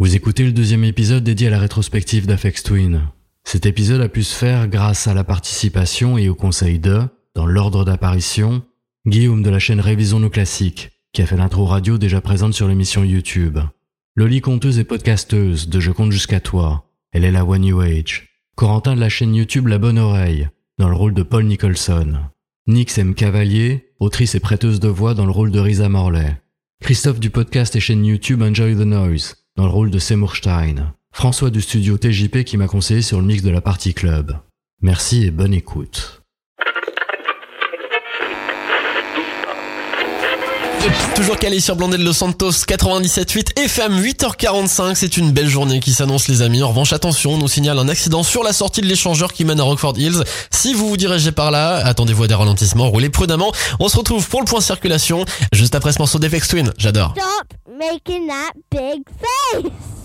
Vous écoutez le deuxième épisode dédié à la rétrospective d'Afex Twin. Cet épisode a pu se faire grâce à la participation et au conseil de, dans l'ordre d'apparition, Guillaume de la chaîne Révisons nos classiques, qui a fait l'intro radio déjà présente sur l'émission YouTube. Loli conteuse et podcasteuse de Je compte jusqu'à toi. Elle est la One New Age. Corentin de la chaîne YouTube La Bonne Oreille, dans le rôle de Paul Nicholson. Nix M. Cavalier, autrice et prêteuse de voix dans le rôle de Risa Morley. Christophe du podcast et chaîne YouTube Enjoy the Noise, dans le rôle de Seymour Stein. François du studio TJP qui m'a conseillé sur le mix de la partie club. Merci et bonne écoute. Toujours calé sur Blondel Los Santos 97.8 FM 8h45. C'est une belle journée qui s'annonce les amis. En revanche, attention, on nous signale un accident sur la sortie de l'échangeur qui mène à Rockford Hills. Si vous vous dirigez par là, attendez-vous à des ralentissements, roulez prudemment. On se retrouve pour le point circulation juste après ce morceau d'Efex Twin. J'adore. Stop making that big face.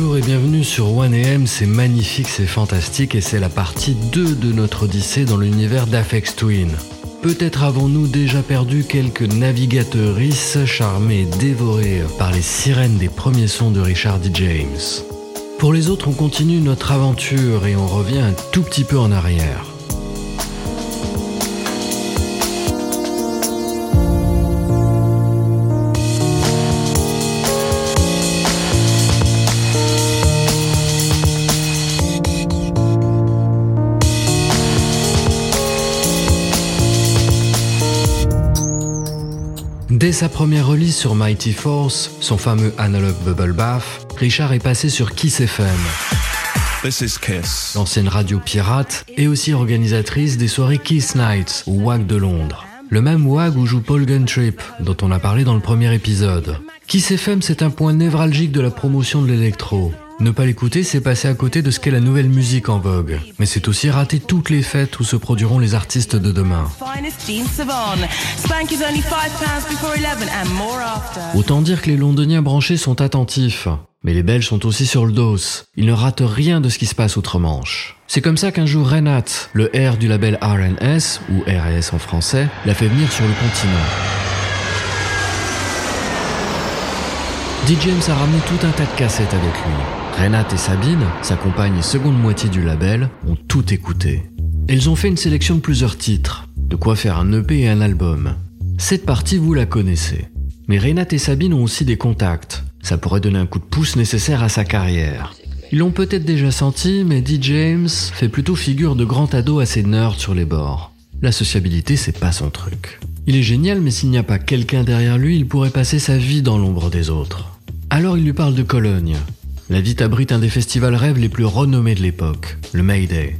Bonjour et bienvenue sur 1AM, c'est magnifique, c'est fantastique et c'est la partie 2 de notre odyssée dans l'univers d'Afex Twin. Peut-être avons-nous déjà perdu quelques navigateurisses charmées et dévorées par les sirènes des premiers sons de Richard D. James. Pour les autres, on continue notre aventure et on revient un tout petit peu en arrière. Dès sa première release sur Mighty Force, son fameux Analog Bubble Bath, Richard est passé sur Kiss FM, This is Kiss. l'ancienne radio pirate et aussi organisatrice des soirées Kiss Nights au WAG de Londres. Le même WAG où joue Paul Guntrip, dont on a parlé dans le premier épisode. Kiss FM, c'est un point névralgique de la promotion de l'électro. Ne pas l'écouter, c'est passer à côté de ce qu'est la nouvelle musique en vogue. Mais c'est aussi rater toutes les fêtes où se produiront les artistes de demain. Finest Gene Savon. Spank is only five pounds before 11 and more after. Autant dire que les londoniens branchés sont attentifs. Mais les Belges sont aussi sur le dos. Ils ne ratent rien de ce qui se passe outre-Manche. C'est comme ça qu'un jour Renat, le R du label RNS, ou RS en français, l'a fait venir sur le continent. D. James a ramené tout un tas de cassettes avec lui. Renat et Sabine, sa compagne et seconde moitié du label, ont tout écouté. Elles ont fait une sélection de plusieurs titres, de quoi faire un EP et un album. Cette partie, vous la connaissez. Mais Renat et Sabine ont aussi des contacts. Ça pourrait donner un coup de pouce nécessaire à sa carrière. Ils l'ont peut-être déjà senti, mais D. James fait plutôt figure de grand ado assez nerd sur les bords. La sociabilité, c'est pas son truc. Il est génial, mais s'il n'y a pas quelqu'un derrière lui, il pourrait passer sa vie dans l'ombre des autres. Alors il lui parle de Cologne. La ville abrite un des festivals rêves les plus renommés de l'époque, le Mayday.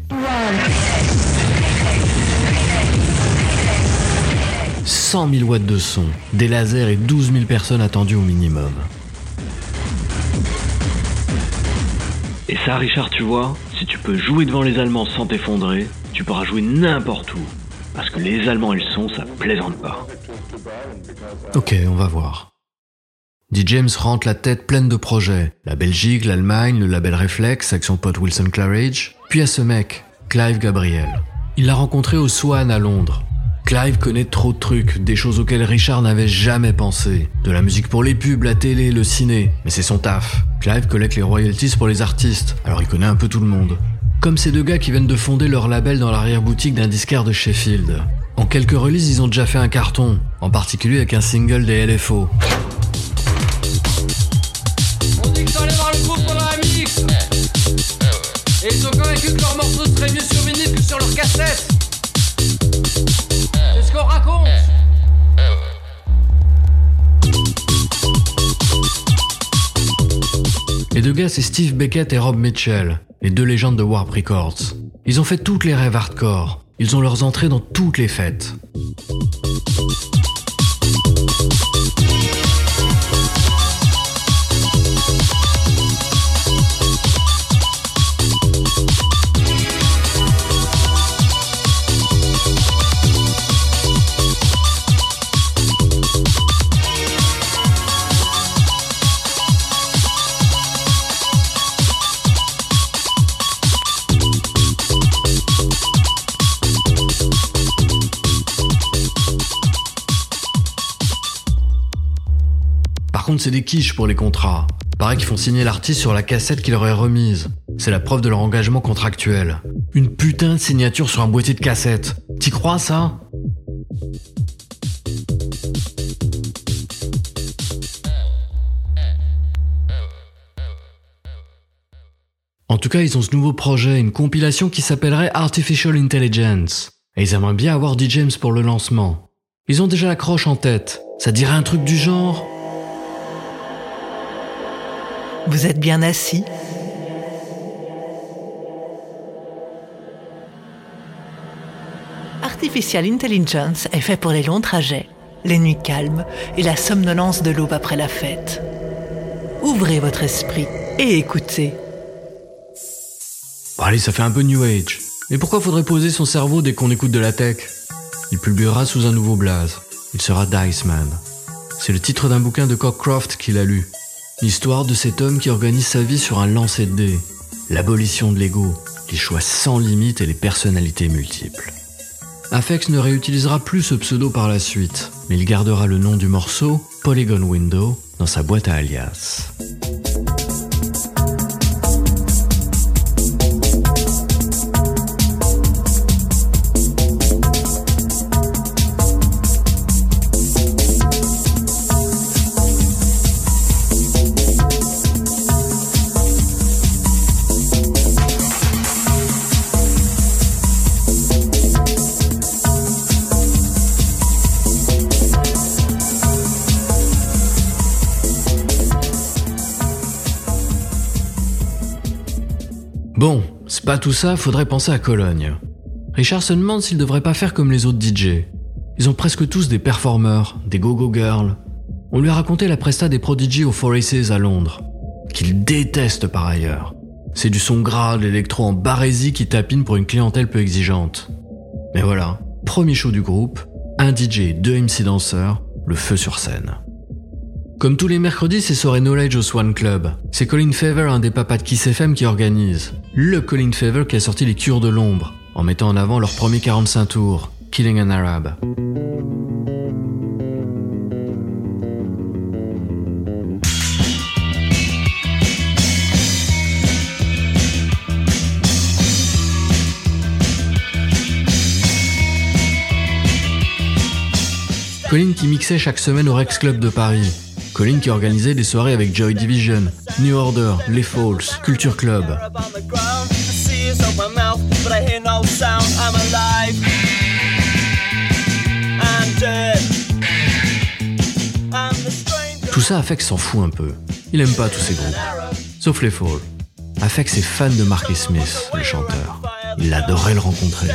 100 000 watts de son, des lasers et 12 000 personnes attendues au minimum. Et ça, Richard, tu vois, si tu peux jouer devant les Allemands sans t'effondrer, tu pourras jouer n'importe où. Parce que les Allemands et le son, ça plaisante pas. Ok, on va voir. D. James rentre la tête pleine de projets. La Belgique, l'Allemagne, le label Reflex avec son pote Wilson Claridge. Puis à ce mec, Clive Gabriel. Il l'a rencontré au Swan à Londres. Clive connaît trop de trucs, des choses auxquelles Richard n'avait jamais pensé. De la musique pour les pubs, la télé, le ciné. Mais c'est son taf. Clive collecte les royalties pour les artistes, alors il connaît un peu tout le monde. Comme ces deux gars qui viennent de fonder leur label dans l'arrière-boutique d'un disquaire de Sheffield. En quelques releases, ils ont déjà fait un carton, en particulier avec un single des LFO. Convaincus que leurs morceaux seraient mieux sur vinyle que sur leur cassette C'est ce qu'on raconte Les deux gars, c'est Steve Beckett et Rob Mitchell, les deux légendes de Warp Records. Ils ont fait toutes les rêves hardcore. Ils ont leurs entrées dans toutes les fêtes. Contre, c'est des quiches pour les contrats. Pareil qu'ils font signer l'artiste sur la cassette qu'il leur est remise. C'est la preuve de leur engagement contractuel. Une putain de signature sur un boîtier de cassette. T'y crois ça? En tout cas, ils ont ce nouveau projet, une compilation qui s'appellerait Artificial Intelligence. Et ils aimeraient bien avoir DJ James pour le lancement. Ils ont déjà la croche en tête. Ça dirait un truc du genre Vous êtes bien assis Artificial Intelligence est fait pour les longs trajets, les nuits calmes et la somnolence de l'aube après la fête. Ouvrez votre esprit et écoutez. Allez, ça fait un peu New Age. Mais pourquoi faudrait poser son cerveau dès qu'on écoute de la tech? Il publiera sous un nouveau blaze. Il sera Diceman. C'est le titre d'un bouquin de Cockcroft qu'il a lu. L'histoire de cet homme qui organise sa vie sur un lancer de dés. L'abolition de l'ego, les choix sans limite et les personnalités multiples. Afex ne réutilisera plus ce pseudo par la suite, mais il gardera le nom du morceau, Polygon Window, dans sa boîte à alias. Pas tout ça, faudrait penser à Cologne. Richard se demande s'il devrait pas faire comme les autres DJ. Ils ont presque tous des performeurs, des go-go girls. On lui a raconté la presta des Prodigy au Four à Londres, qu'il déteste par ailleurs. C'est du son gras, de l'électro en barésie qui tapine pour une clientèle peu exigeante. Mais voilà, premier show du groupe, un DJ, deux MC danseurs, le feu sur scène. Comme tous les mercredis, c'est soirée Knowledge au Swan Club. C'est Colin Favor, un des papas de Kiss FM, qui organise. Le Colin Favor qui a sorti les Cures de l'ombre, en mettant en avant leur premier 45 tours, Killing an Arab. Colin qui mixait chaque semaine au Rex Club de Paris. Colin qui organisait des soirées avec Joy Division, New Order, Les Falls, Culture Club. Tout ça, Afex s'en fout un peu. Il aime pas tous ces groupes. Sauf les Falls. Afex est fan de Marky Smith, le chanteur. Il adorait le rencontrer.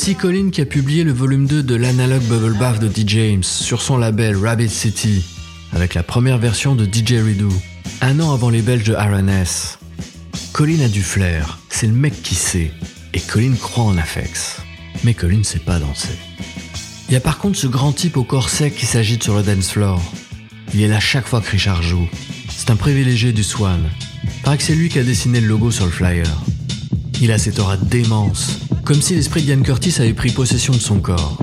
Aussi Colin qui a publié le volume 2 de l'Analog Bubble Bath de DJ James sur son label Rabbit City, avec la première version de DJ Redo, un an avant les Belges de RNS. Colin a du flair, c'est le mec qui sait, et Colin croit en Afex. Mais Colin sait pas danser. Il y a par contre ce grand type au corps sec qui s'agite sur le dance floor. Il est là chaque fois que Richard joue. C'est un privilégié du Swan. Paraît que c'est lui qui a dessiné le logo sur le flyer. Il a cette aura démence, comme si l'esprit d'Ian Curtis avait pris possession de son corps.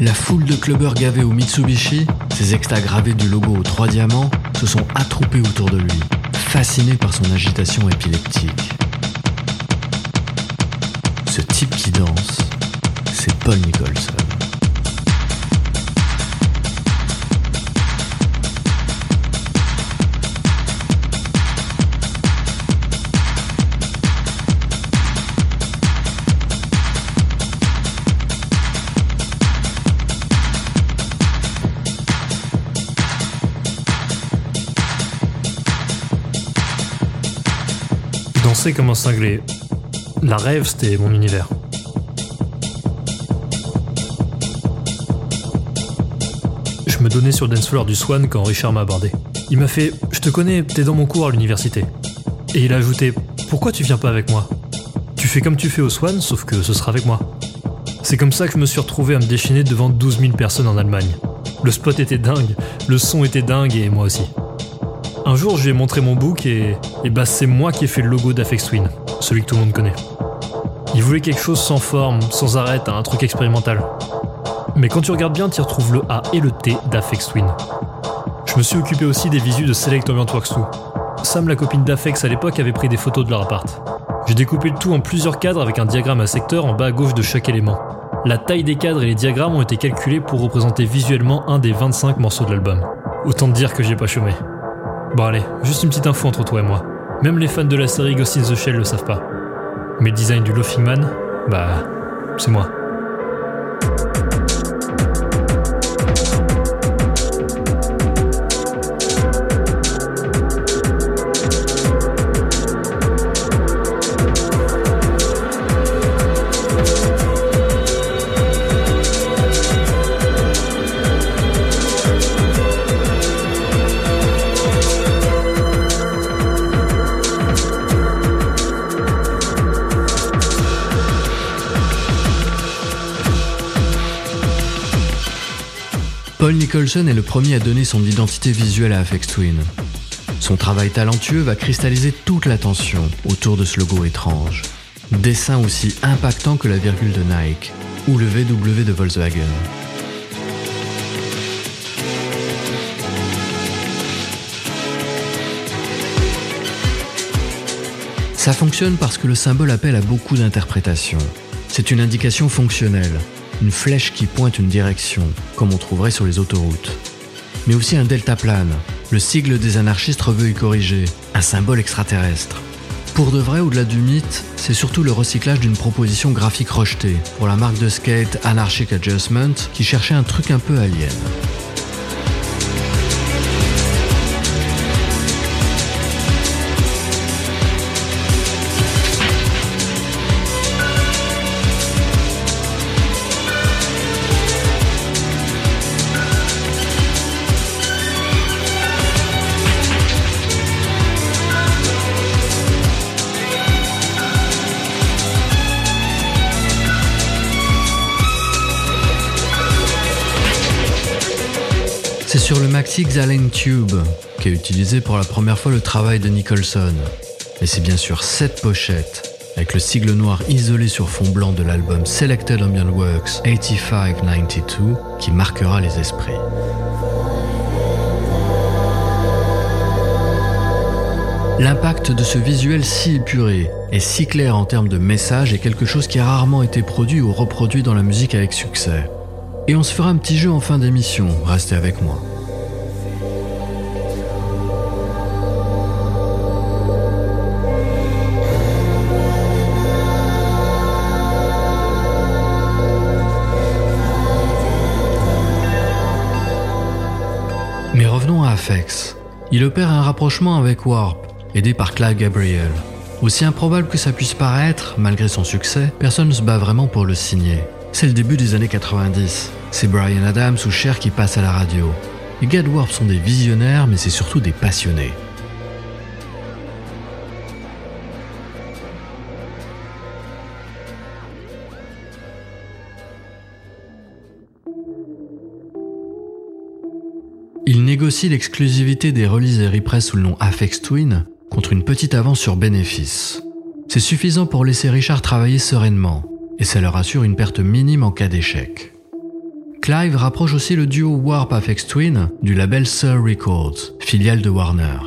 La foule de clubbers gavés au Mitsubishi, ses extas gravés du logo aux trois diamants, se sont attroupés autour de lui, fascinés par son agitation épileptique. Ce type qui danse, c'est Paul Nicholson. Danser comme un cinglé. La rêve, c'était mon univers. Je me donnais sur dance floor du Swan quand Richard m'a abordé. Il m'a fait Je te connais, t'es dans mon cours à l'université. Et il a ajouté Pourquoi tu viens pas avec moi? Tu fais comme tu fais au Swan, sauf que ce sera avec moi. C'est comme ça que je me suis retrouvé à me déchaîner devant 12 000 personnes en Allemagne. Le spot était dingue, le son était dingue et moi aussi. Un jour, je lui ai montré mon book et, et bah c'est moi qui ai fait le logo d'Afex Twin, celui que tout le monde connaît. Il voulait quelque chose sans forme, sans arrêt, un truc expérimental. Mais quand tu regardes bien, tu retrouves le A et le T d'Afex Twin. Je me suis occupé aussi des visus de Select Ambient Works 2. Sam, la copine d'Afex à l'époque, avait pris des photos de leur appart. J'ai découpé le tout en plusieurs cadres avec un diagramme à secteur en bas à gauche de chaque élément. La taille des cadres et les diagrammes ont été calculés pour représenter visuellement un des 25 morceaux de l'album. Autant te dire que j'ai pas chômé. Bon allez, juste une petite info entre toi et moi. Même les fans de la série Ghost in the Shell le savent pas. Mais le design du Laughing Man, bah, c'est moi. Nicholson est le premier à donner son identité visuelle à Afex Twin. Son travail talentueux va cristalliser toute l'attention autour de ce logo étrange. Dessin aussi impactant que la virgule de Nike ou le VW de Volkswagen. Ça fonctionne parce que le symbole appelle à beaucoup d'interprétations. C'est une indication fonctionnelle, une flèche qui pointe une direction, comme on trouverait sur les autoroutes. Mais aussi un deltaplane, le sigle des anarchistes reveut y corriger, un symbole extraterrestre. Pour de vrai, au-delà du mythe, c'est surtout le recyclage d'une proposition graphique rejetée pour la marque de skate Anarchic Adjustment qui cherchait un truc un peu alien. C'est sur le maxi Xalane Tube qu'a utilisé pour la première fois le travail de Nicholson. Et c'est bien sûr cette pochette, avec le sigle noir isolé sur fond blanc de l'album Selected Ambient Works 8592, qui marquera les esprits. L'impact de ce visuel si épuré et si clair en termes de message est quelque chose qui a rarement été produit ou reproduit dans la musique avec succès. Et on se fera un petit jeu en fin d'émission, restez avec moi. Mais revenons à Afex. Il opère un rapprochement avec Warp, aidé par Clive Gabriel. Aussi improbable que ça puisse paraître, malgré son succès, personne ne se bat vraiment pour le signer. C'est le début des années 90. C'est Brian Adams ou Cher qui passent à la radio. Les Warp sont des visionnaires, mais c'est surtout des passionnés. Ils négocient l'exclusivité des releases et repress sous le nom Afex Twin contre une petite avance sur bénéfice. C'est suffisant pour laisser Richard travailler sereinement, et ça leur assure une perte minime en cas d'échec. Clive rapproche aussi le duo Warp Afex Twin du label Sir Records, filiale de Warner.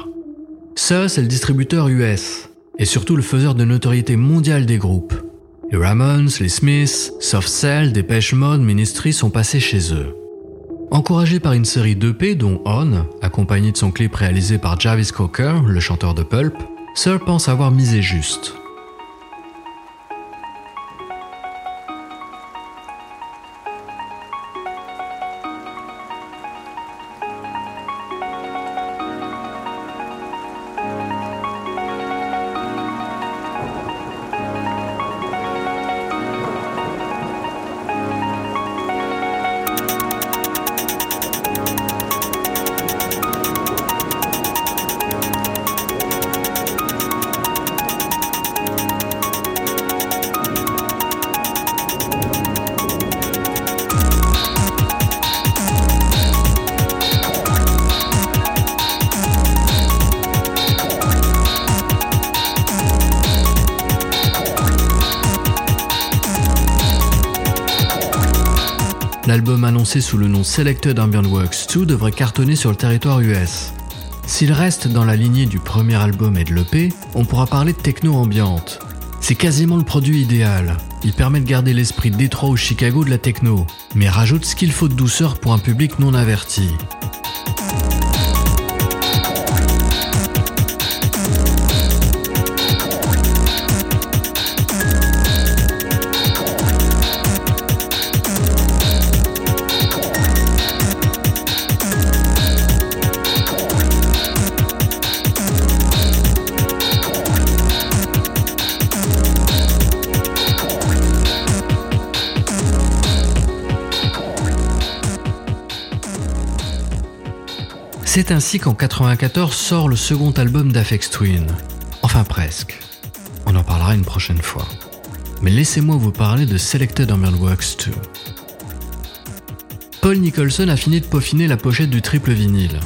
Sir, c'est le distributeur US, et surtout le faiseur de notoriété mondiale des groupes. Les Ramones, les Smiths, Soft Cell, Depeche Mode, Ministry sont passés chez eux. Encouragé par une série d'EP dont On, accompagné de son clip réalisé par Jarvis Cocker, le chanteur de Pulp, Sir pense avoir misé juste. L'album annoncé sous le nom Selected Ambient Works 2 devrait cartonner sur le territoire US. S'il reste dans la lignée du premier album et de l'EP, on pourra parler de techno ambiante. C'est quasiment le produit idéal. Il permet de garder l'esprit Détroit ou Chicago de la techno, mais rajoute ce qu'il faut de douceur pour un public non averti. C'est ainsi qu'en 94 sort le second album d'Afex Twin. Enfin presque. On en parlera une prochaine fois. Mais laissez-moi vous parler de Selected Ambient Works 2. Paul Nicholson a fini de peaufiner la pochette du triple vinyle.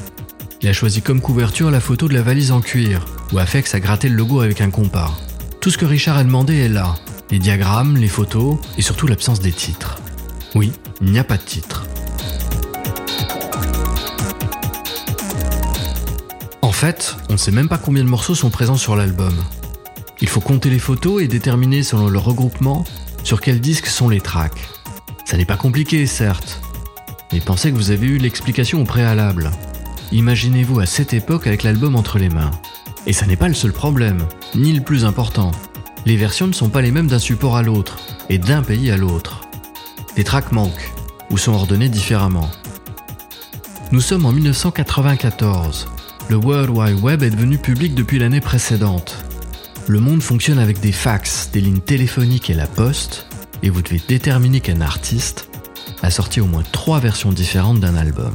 Il a choisi comme couverture la photo de la valise en cuir, où Afex a gratté le logo avec un compas. Tout ce que Richard a demandé est là. Les diagrammes, les photos et surtout l'absence des titres. Oui, il n'y a pas de titre. Fait, on ne sait même pas combien de morceaux sont présents sur l'album. Il faut compter les photos et déterminer selon leur regroupement sur quel disque sont les tracks. Ça n'est pas compliqué, certes, mais pensez que vous avez eu l'explication au préalable. Imaginez-vous à cette époque avec l'album entre les mains. Et ça n'est pas le seul problème, ni le plus important. Les versions ne sont pas les mêmes d'un support à l'autre, et d'un pays à l'autre. Les tracks manquent, ou sont ordonnés différemment. Nous sommes en 1994, le World Wide Web est devenu public depuis l'année précédente. Le monde fonctionne avec des fax, des lignes téléphoniques et la poste, et vous devez déterminer qu'un artiste a sorti au moins trois versions différentes d'un album.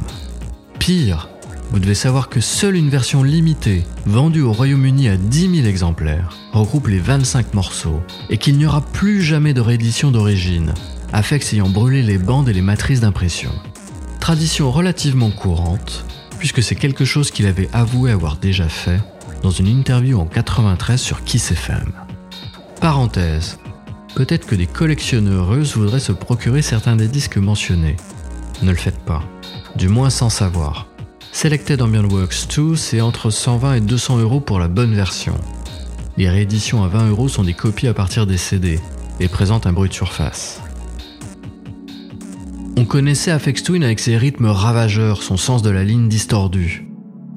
Pire, vous devez savoir que seule une version limitée, vendue au Royaume-Uni à 10 000 exemplaires, regroupe les 25 morceaux, et qu'il n'y aura plus jamais de réédition d'origine, Afex ayant brûlé les bandes et les matrices d'impression. Tradition relativement courante, puisque c'est quelque chose qu'il avait avoué avoir déjà fait dans une interview en 93 sur Kiss FM. Parenthèse, peut-être que des collectionneuses voudraient se procurer certains des disques mentionnés. Ne le faites pas, du moins sans savoir. Selected Ambient Works 2, c'est entre 120 et 200 euros pour la bonne version. Les rééditions à 20 euros sont des copies à partir des CD et présentent un bruit de surface. On connaissait Afex Twin avec ses rythmes ravageurs, son sens de la ligne distordue.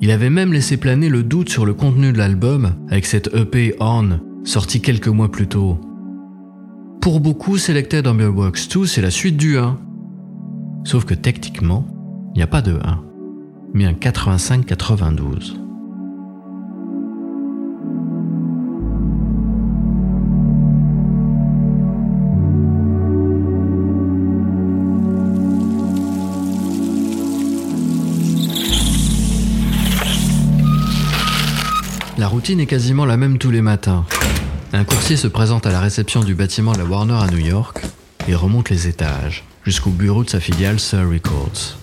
Il avait même laissé planer le doute sur le contenu de l'album avec cette EP On, sortie quelques mois plus tôt. Pour beaucoup, Selected Ambient Works 2, c'est la suite du 1. Sauf que techniquement, il n'y a pas de 1, mais un 85-92. Routine est quasiment la même tous les matins. Un coursier se présente à la réception du bâtiment de la Warner à New York et remonte les étages jusqu'au bureau de sa filiale Sir Records.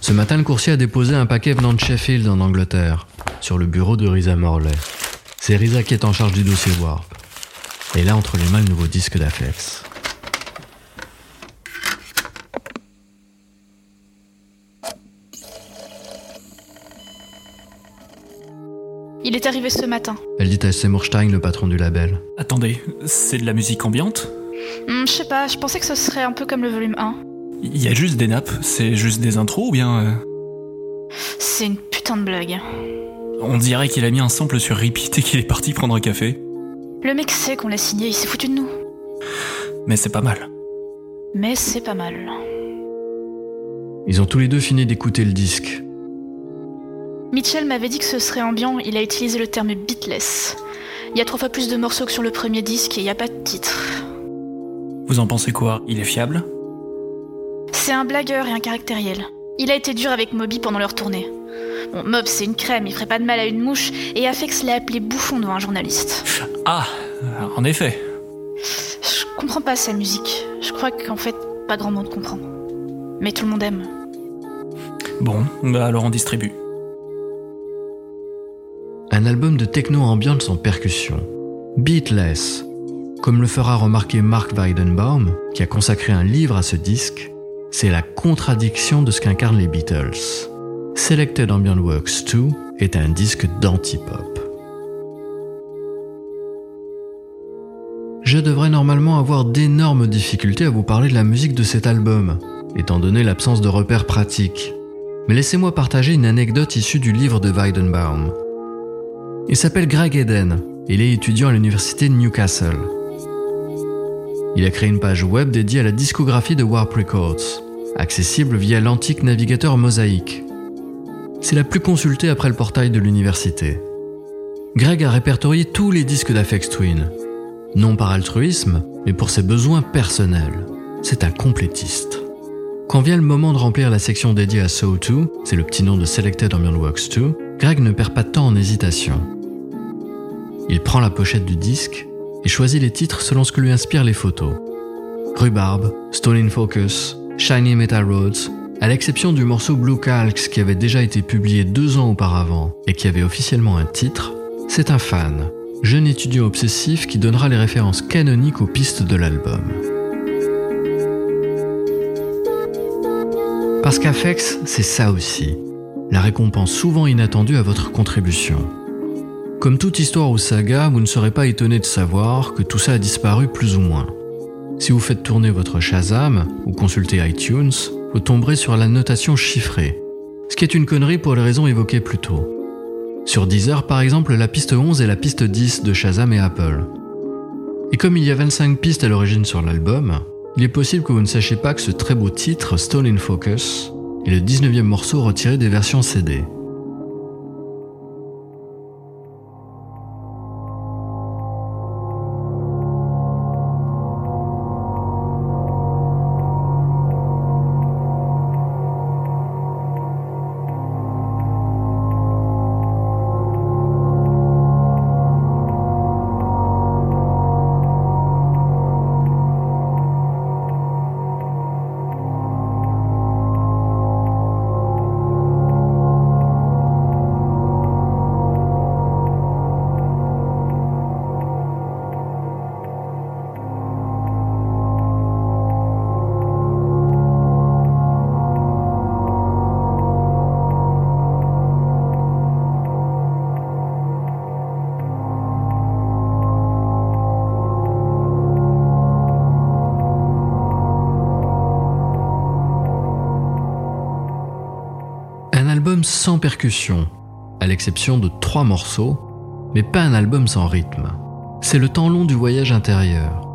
Ce matin, le coursier a déposé un paquet venant de Sheffield en Angleterre sur le bureau de Risa Morley. C'est Risa qui est en charge du dossier Warp. Et là, entre les mains, le nouveau disque d'Aflex. Il est arrivé ce matin. Elle dit à Seymour Stein, le patron du label. Attendez, c'est de la musique ambiante? Hmm, je sais pas, je pensais que ce serait un peu comme le volume 1. Il y a juste des nappes, c'est juste des intros ou bien... euh, C'est une putain de blague. On dirait qu'il a mis un sample sur repeat et qu'il est parti prendre un café. Le mec sait qu'on l'a signé, il s'est foutu de nous. Mais c'est pas mal. Mais c'est pas mal. Ils ont tous les deux fini d'écouter le disque. Mitchell m'avait dit que ce serait ambiant, il a utilisé le terme beatless. Il y a trois fois plus de morceaux que sur le premier disque et il n'y a pas de titre. Vous en pensez quoi? Il est fiable? C'est un blagueur et un caractériel. Il a été dur avec Moby pendant leur tournée. Bon, Mob, c'est une crème, il ferait pas de mal à une mouche, et Afex l'a appelé bouffon devant un journaliste. Ah, en effet. Je comprends pas sa musique. Je crois qu'en fait, pas grand monde comprend. Mais tout le monde aime. Bon, bah alors on distribue. Un album de techno ambiante sans percussion. Beatless. Comme le fera remarquer Mark Weidenbaum, qui a consacré un livre à ce disque, c'est la contradiction de ce qu'incarnent les Beatles. Selected Ambient Works 2 est un disque d'anti-pop. Je devrais normalement avoir d'énormes difficultés à vous parler de la musique de cet album, étant donné l'absence de repères pratiques. Mais laissez-moi partager une anecdote issue du livre de Weidenbaum. Il s'appelle Greg Eden, il est étudiant à l'université de Newcastle. Il a créé une page web dédiée à la discographie de Warp Records, accessible via l'antique navigateur Mosaic. C'est la plus consultée après le portail de l'université. Greg a répertorié tous les disques d'Afex Twin, non par altruisme, mais pour ses besoins personnels. C'est un complétiste. Quand vient le moment de remplir la section dédiée à So 2, c'est le petit nom de Selected Ambient Works 2, Greg ne perd pas de temps en hésitation. Il prend la pochette du disque et choisit les titres selon ce que lui inspirent les photos. Rhubarb, Stone Focus, Shiny Metal Roads, à l'exception du morceau Blue Calx qui avait déjà été publié deux ans auparavant et qui avait officiellement un titre, c'est un fan, jeune étudiant obsessif qui donnera les références canoniques aux pistes de l'album. Parce qu'Afex, c'est ça aussi, la récompense souvent inattendue à votre contribution. Comme toute histoire ou saga, vous ne serez pas étonné de savoir que tout ça a disparu plus ou moins. Si vous faites tourner votre Shazam ou consultez iTunes, vous tomberez sur la notation chiffrée, ce qui est une connerie pour les raisons évoquées plus tôt. Sur Deezer, par exemple, la piste 11 est la piste 10 de Shazam et Apple. Et comme il y a 25 pistes à l'origine sur l'album, il est possible que vous ne sachiez pas que ce très beau titre, Stone in Focus, est le 19e morceau retiré des versions CD. Sans percussion, à l'exception de trois morceaux, mais pas un album sans rythme. C'est le temps long du voyage intérieur.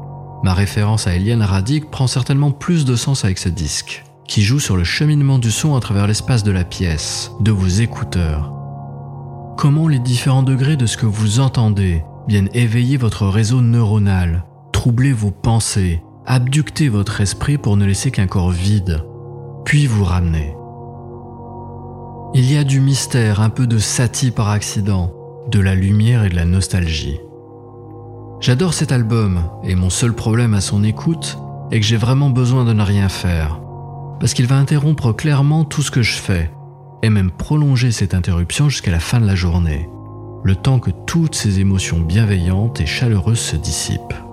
Ma référence à Eliane Radic prend certainement plus de sens avec ce disque, qui joue sur le cheminement du son à travers l'espace de la pièce, de vos écouteurs. Comment les différents degrés de ce que vous entendez viennent éveiller votre réseau neuronal, troubler vos pensées, abducter votre esprit pour ne laisser qu'un corps vide, puis vous ramener? Il y a du mystère, un peu de satie par accident, de la lumière et de la nostalgie. J'adore cet album, et mon seul problème à son écoute est que j'ai vraiment besoin de ne rien faire, parce qu'il va interrompre clairement tout ce que je fais, et même prolonger cette interruption jusqu'à la fin de la journée, le temps que toutes ces émotions bienveillantes et chaleureuses se dissipent.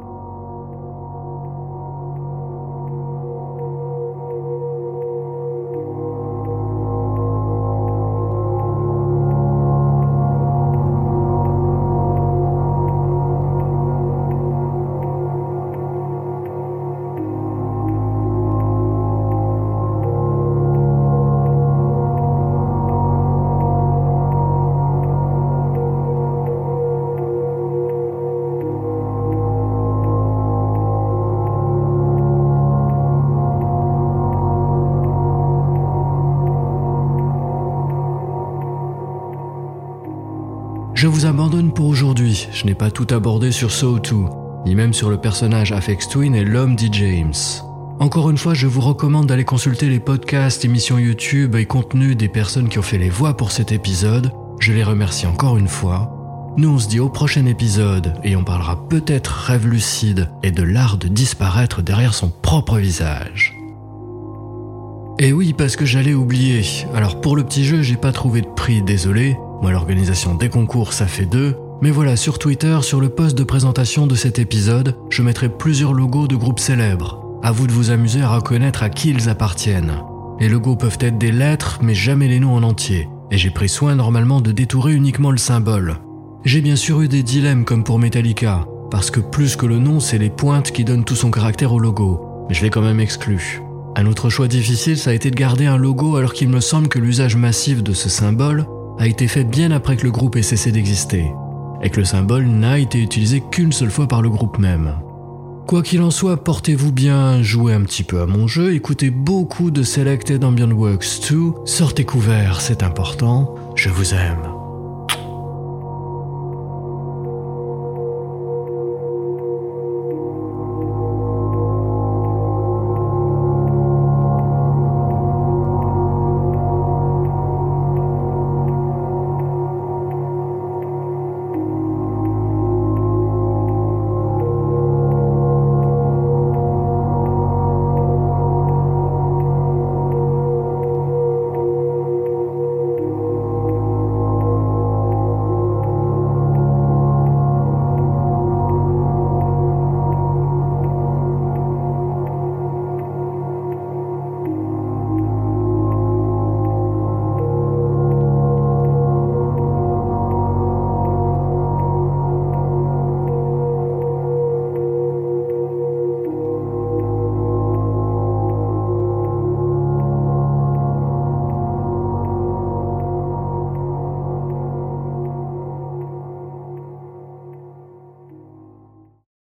Je vous abandonne pour aujourd'hui, je n'ai pas tout abordé sur Saw 2, ni même sur le personnage Afex Twin et l'homme D. James. Encore une fois, je vous recommande d'aller consulter les podcasts, émissions YouTube et contenus des personnes qui ont fait les voix pour cet épisode. Je les remercie encore une fois. Nous on se dit au prochain épisode et on parlera peut-être rêve lucide et de l'art de disparaître derrière son propre visage. Et oui, parce que j'allais oublier. Alors pour le petit jeu, j'ai pas trouvé de prix, désolé. Moi, l'organisation des concours, ça fait deux. Mais voilà, sur Twitter, sur le post de présentation de cet épisode, je mettrai plusieurs logos de groupes célèbres. À vous de vous amuser à reconnaître à qui ils appartiennent. Les logos peuvent être des lettres, mais jamais les noms en entier. Et j'ai pris soin normalement de détourer uniquement le symbole. J'ai bien sûr eu des dilemmes comme pour Metallica, parce que plus que le nom, c'est les pointes qui donnent tout son caractère au logo. Mais je l'ai quand même exclu. Un autre choix difficile, ça a été de garder un logo alors qu'il me semble que l'usage massif de ce symbole a été fait bien après que le groupe ait cessé d'exister, et que le symbole n'a été utilisé qu'une seule fois par le groupe même. Quoi qu'il en soit, portez-vous bien, jouez un petit peu à mon jeu, écoutez beaucoup de Selected Ambient Works 2, sortez couverts, c'est important, je vous aime.